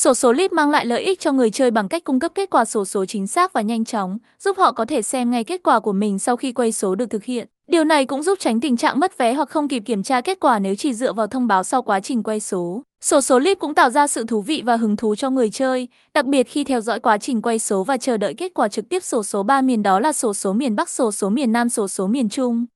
Sổ số lít mang lại lợi ích cho người chơi bằng cách cung cấp kết quả sổ số chính xác và nhanh chóng, giúp họ có thể xem ngay kết quả của mình sau khi quay số được thực hiện. Điều này cũng giúp tránh tình trạng mất vé hoặc không kịp kiểm tra kết quả nếu chỉ dựa vào thông báo sau quá trình quay số. Sổ số lít cũng tạo ra sự thú vị và hứng thú cho người chơi, đặc biệt khi theo dõi quá trình quay số và chờ đợi kết quả trực tiếp sổ số 3 miền đó là sổ số miền Bắc, sổ số miền Nam, sổ số miền Trung.